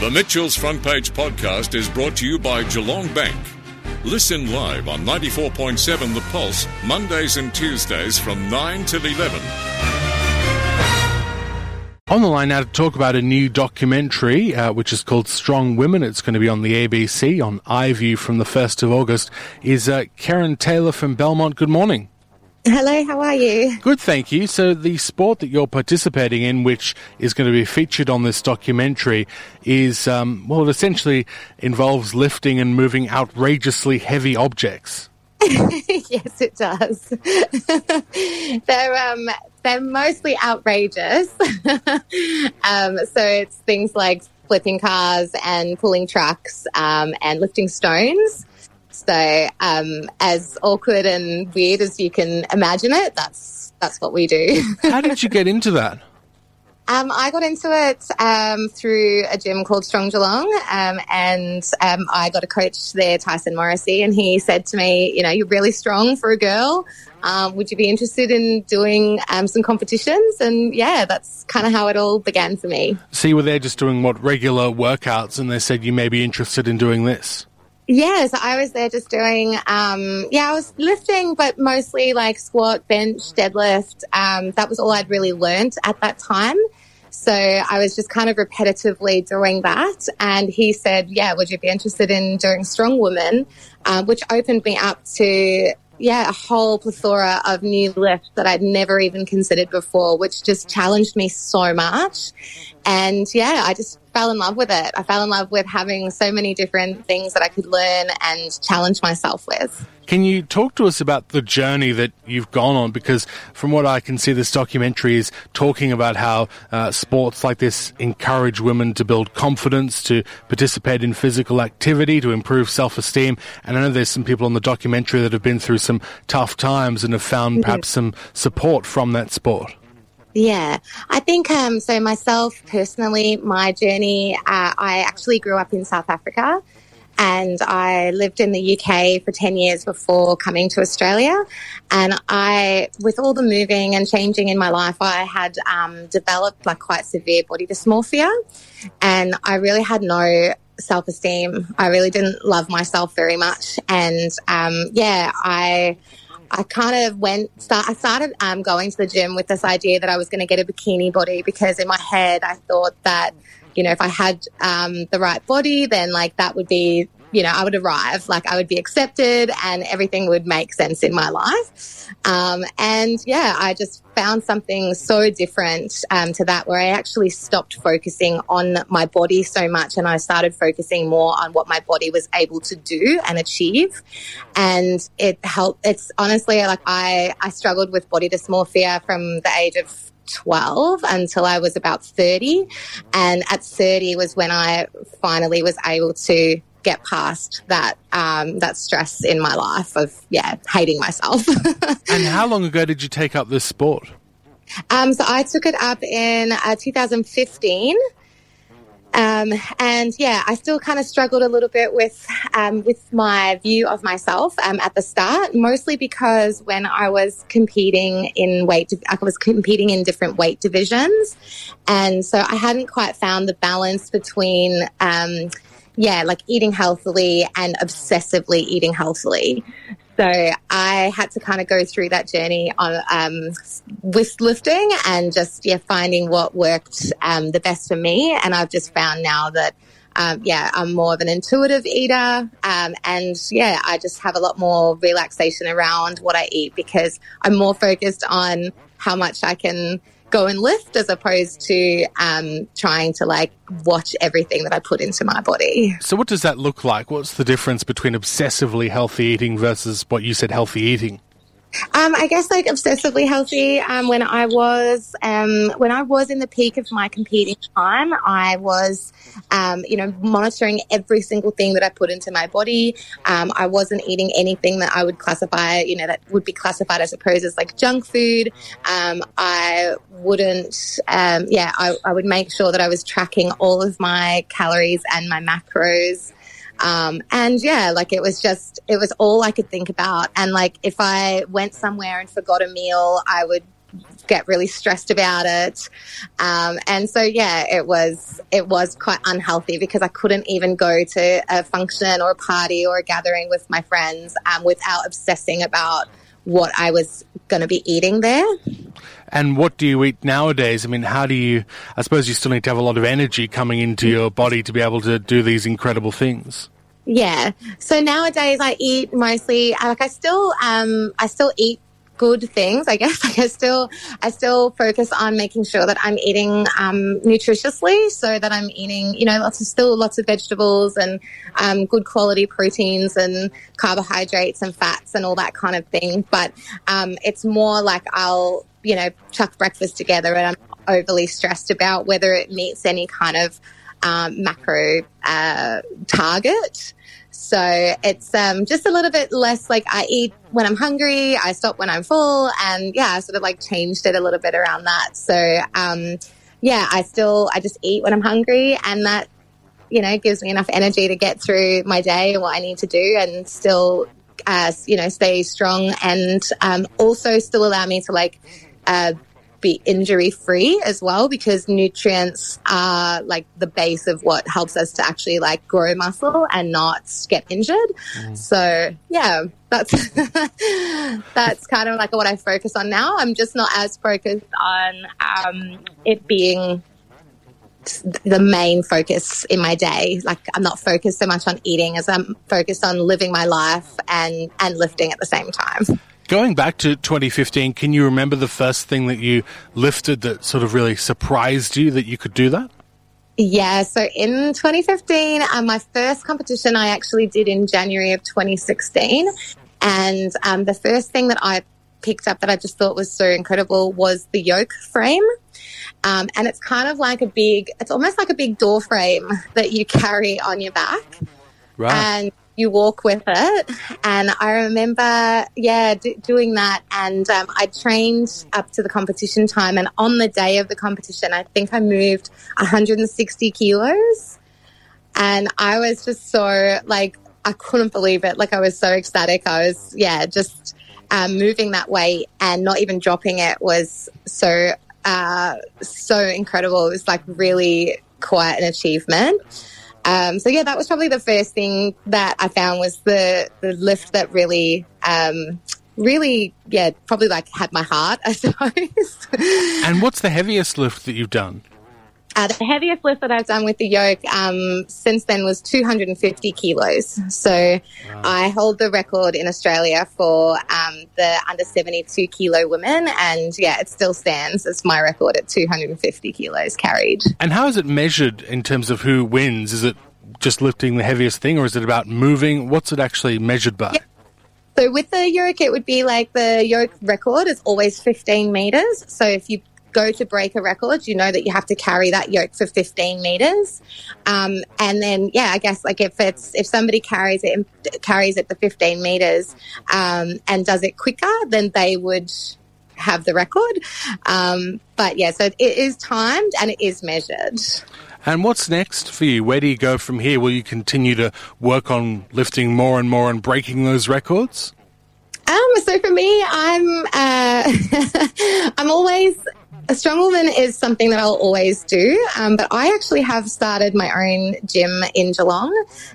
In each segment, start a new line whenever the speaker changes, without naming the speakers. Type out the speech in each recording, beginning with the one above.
The Mitchell's Front Page podcast is brought to you by Geelong Bank. Listen live on 94.7 The Pulse, Mondays and Tuesdays from 9 till 11.
On the line now to talk about a new documentary, uh, which is called Strong Women. It's going to be on the ABC on iView from the 1st of August, is uh, Karen Taylor from Belmont. Good morning.
Hello, how are you?
Good, thank you. So, the sport that you're participating in, which is going to be featured on this documentary, is, um, well, it essentially involves lifting and moving outrageously heavy objects.
yes, it does. they're um, they're mostly outrageous. um, so it's things like flipping cars and pulling trucks um, and lifting stones. So, um, as awkward and weird as you can imagine it, that's that's what we do.
How did you get into that?
Um, I got into it um, through a gym called Strong Geelong, um, and um, I got a coach there, Tyson Morrissey, and he said to me, "You know, you're really strong for a girl. Um, would you be interested in doing um, some competitions?" And yeah, that's kind of how it all began for me.
So you were there just doing what regular workouts, and they said you may be interested in doing this.
Yeah, so I was there just doing, um, yeah, I was lifting, but mostly like squat, bench, deadlift. Um, that was all I'd really learned at that time. So I was just kind of repetitively doing that. And he said, yeah, would you be interested in doing strong woman? Um, which opened me up to, yeah, a whole plethora of new lifts that I'd never even considered before, which just challenged me so much. And yeah, I just fell in love with it. I fell in love with having so many different things that I could learn and challenge myself with.
Can you talk to us about the journey that you've gone on? Because from what I can see, this documentary is talking about how uh, sports like this encourage women to build confidence, to participate in physical activity, to improve self esteem. And I know there's some people on the documentary that have been through some tough times and have found mm-hmm. perhaps some support from that sport.
Yeah, I think um, so. Myself personally, my journey, uh, I actually grew up in South Africa and I lived in the UK for 10 years before coming to Australia. And I, with all the moving and changing in my life, I had um, developed like quite severe body dysmorphia and I really had no self esteem. I really didn't love myself very much. And um, yeah, I, I kind of went, start, I started um, going to the gym with this idea that I was going to get a bikini body because in my head I thought that, you know, if I had um, the right body, then like that would be you know, I would arrive, like I would be accepted and everything would make sense in my life. Um, and yeah, I just found something so different um, to that where I actually stopped focusing on my body so much and I started focusing more on what my body was able to do and achieve. And it helped. It's honestly like I, I struggled with body dysmorphia from the age of 12 until I was about 30. And at 30 was when I finally was able to get past that um, that stress in my life of yeah hating myself.
and how long ago did you take up this sport?
Um, so I took it up in uh, 2015. Um, and yeah, I still kind of struggled a little bit with um, with my view of myself um, at the start, mostly because when I was competing in weight, I was competing in different weight divisions, and so I hadn't quite found the balance between um, yeah, like eating healthily and obsessively eating healthily. So I had to kind of go through that journey on um, with lifting and just yeah finding what worked um, the best for me. And I've just found now that um, yeah I'm more of an intuitive eater, um, and yeah I just have a lot more relaxation around what I eat because I'm more focused on how much I can go and lift as opposed to um, trying to like watch everything that I put into my body.
So, what does that look like? What's the difference between obsessively healthy eating versus what you said healthy eating?
Um, I guess like obsessively healthy. Um, when I was um, when I was in the peak of my competing time, I was, um, you know, monitoring every single thing that I put into my body. Um, I wasn't eating anything that I would classify, you know, that would be classified, I suppose, as like junk food. Um, I wouldn't, yeah, I, I would make sure that I was tracking all of my calories and my macros. Um, and yeah, like it was just, it was all I could think about. And like if I went somewhere and forgot a meal, I would get really stressed about it. Um, and so, yeah, it was, it was quite unhealthy because I couldn't even go to a function or a party or a gathering with my friends um, without obsessing about what I was going to be eating there.
And what do you eat nowadays? I mean, how do you, I suppose you still need to have a lot of energy coming into your body to be able to do these incredible things.
Yeah. So nowadays I eat mostly like I still um I still eat good things, I guess. Like I still, I still focus on making sure that I'm eating um, nutritiously, so that I'm eating, you know, lots of still lots of vegetables and um, good quality proteins and carbohydrates and fats and all that kind of thing. But um, it's more like I'll, you know, chuck breakfast together, and I'm overly stressed about whether it meets any kind of um, macro uh, target. So it's um, just a little bit less like I eat when I'm hungry, I stop when I'm full, and yeah, I sort of like changed it a little bit around that. So um, yeah, I still I just eat when I'm hungry, and that you know gives me enough energy to get through my day and what I need to do, and still uh, you know stay strong, and um, also still allow me to like. Uh, be injury free as well because nutrients are like the base of what helps us to actually like grow muscle and not get injured. Mm. So yeah, that's that's kind of like what I focus on now. I'm just not as focused on um, it being the main focus in my day. Like I'm not focused so much on eating as I'm focused on living my life and and lifting at the same time.
Going back to 2015, can you remember the first thing that you lifted that sort of really surprised you that you could do that?
Yeah, so in 2015, uh, my first competition I actually did in January of 2016. And um, the first thing that I picked up that I just thought was so incredible was the yoke frame. Um, and it's kind of like a big, it's almost like a big door frame that you carry on your back. Right. And you walk with it. And I remember, yeah, d- doing that. And um, I trained up to the competition time. And on the day of the competition, I think I moved 160 kilos. And I was just so like, I couldn't believe it. Like, I was so ecstatic. I was, yeah, just um, moving that weight and not even dropping it was so, uh, so incredible. It was like really quite an achievement. Um, so yeah, that was probably the first thing that I found was the the lift that really, um, really, yeah, probably like had my heart, I suppose.
and what's the heaviest lift that you've done?
Uh, the heaviest lift that I've done with the yoke um, since then was 250 kilos. So wow. I hold the record in Australia for um, the under 72 kilo women, and yeah, it still stands It's my record at 250 kilos carried.
And how is it measured in terms of who wins? Is it just lifting the heaviest thing, or is it about moving? What's it actually measured by? Yep.
So with the yoke, it would be like the yoke record is always 15 meters. So if you go to break a record, you know that you have to carry that yoke for 15 meters. Um, and then, yeah, I guess like if it's, if somebody carries it, carries it the 15 meters, um, and does it quicker, then they would have the record. Um, but yeah, so it is timed and it is measured.
And what's next for you? Where do you go from here? Will you continue to work on lifting more and more and breaking those records?
Um, so for me, I'm uh, I'm always a strong woman is something that I'll always do, um, but I actually have started my own gym in Geelong.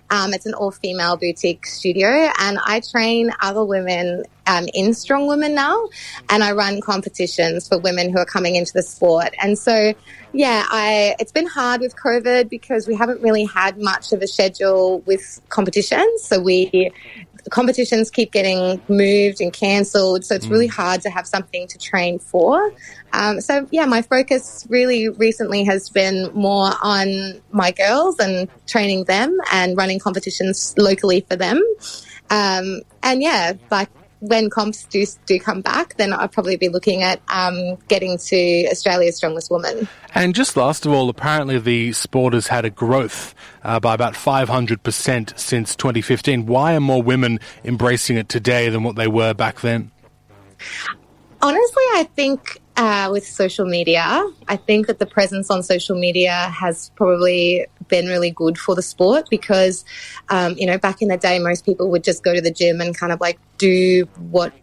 Um, it's an all female boutique studio, and I train other women um, in Strong Women now, and I run competitions for women who are coming into the sport. And so, yeah, I it's been hard with COVID because we haven't really had much of a schedule with competitions. So we competitions keep getting moved and cancelled, so it's mm. really hard to have something to train for. Um, so yeah, my focus really recently has been more on my girls and training them and running competitions locally for them. Um, and yeah, like when comps do do come back, then I'll probably be looking at um, getting to Australia's Strongest Woman.
And just last of all, apparently the sport has had a growth uh, by about 500% since 2015. Why are more women embracing it today than what they were back then?
Honestly, I think uh, with social media. I think that the presence on social media has probably been really good for the sport because, um, you know, back in the day, most people would just go to the gym and kind of like do what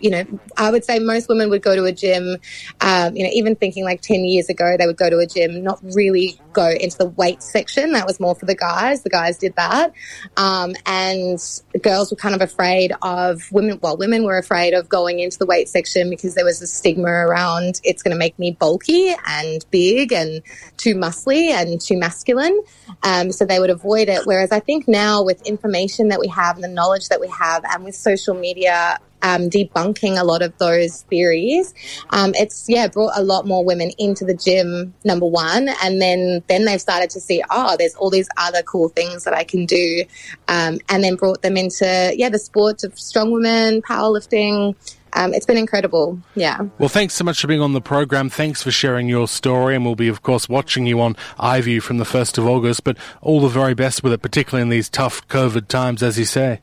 you know, I would say most women would go to a gym, um, you know, even thinking like 10 years ago, they would go to a gym, not really go into the weight section. That was more for the guys. The guys did that. Um, and girls were kind of afraid of women, well, women were afraid of going into the weight section because there was a stigma around it's going to make me bulky and big and too muscly and too masculine. Um, so they would avoid it. Whereas I think now with information that we have and the knowledge that we have and with social media, um, debunking a lot of those theories. Um, it's yeah brought a lot more women into the gym. Number one, and then then they've started to see oh, there's all these other cool things that I can do, um, and then brought them into yeah the sports of strong women, powerlifting. Um, it's been incredible. Yeah.
Well, thanks so much for being on the program. Thanks for sharing your story. And we'll be, of course, watching you on iView from the 1st of August. But all the very best with it, particularly in these tough COVID times, as you say.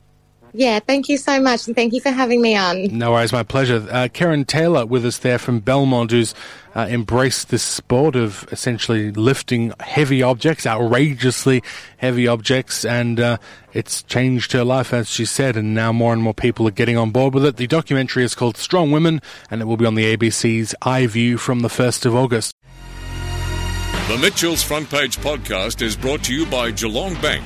Yeah, thank you so much, and thank you for having me on.
No worries, my pleasure. Uh, Karen Taylor with us there from Belmont, who's uh, embraced this sport of essentially lifting heavy objects, outrageously heavy objects, and uh, it's changed her life, as she said, and now more and more people are getting on board with it. The documentary is called Strong Women, and it will be on the ABC's iView from the 1st of August.
The Mitchell's Front Page podcast is brought to you by Geelong Bank.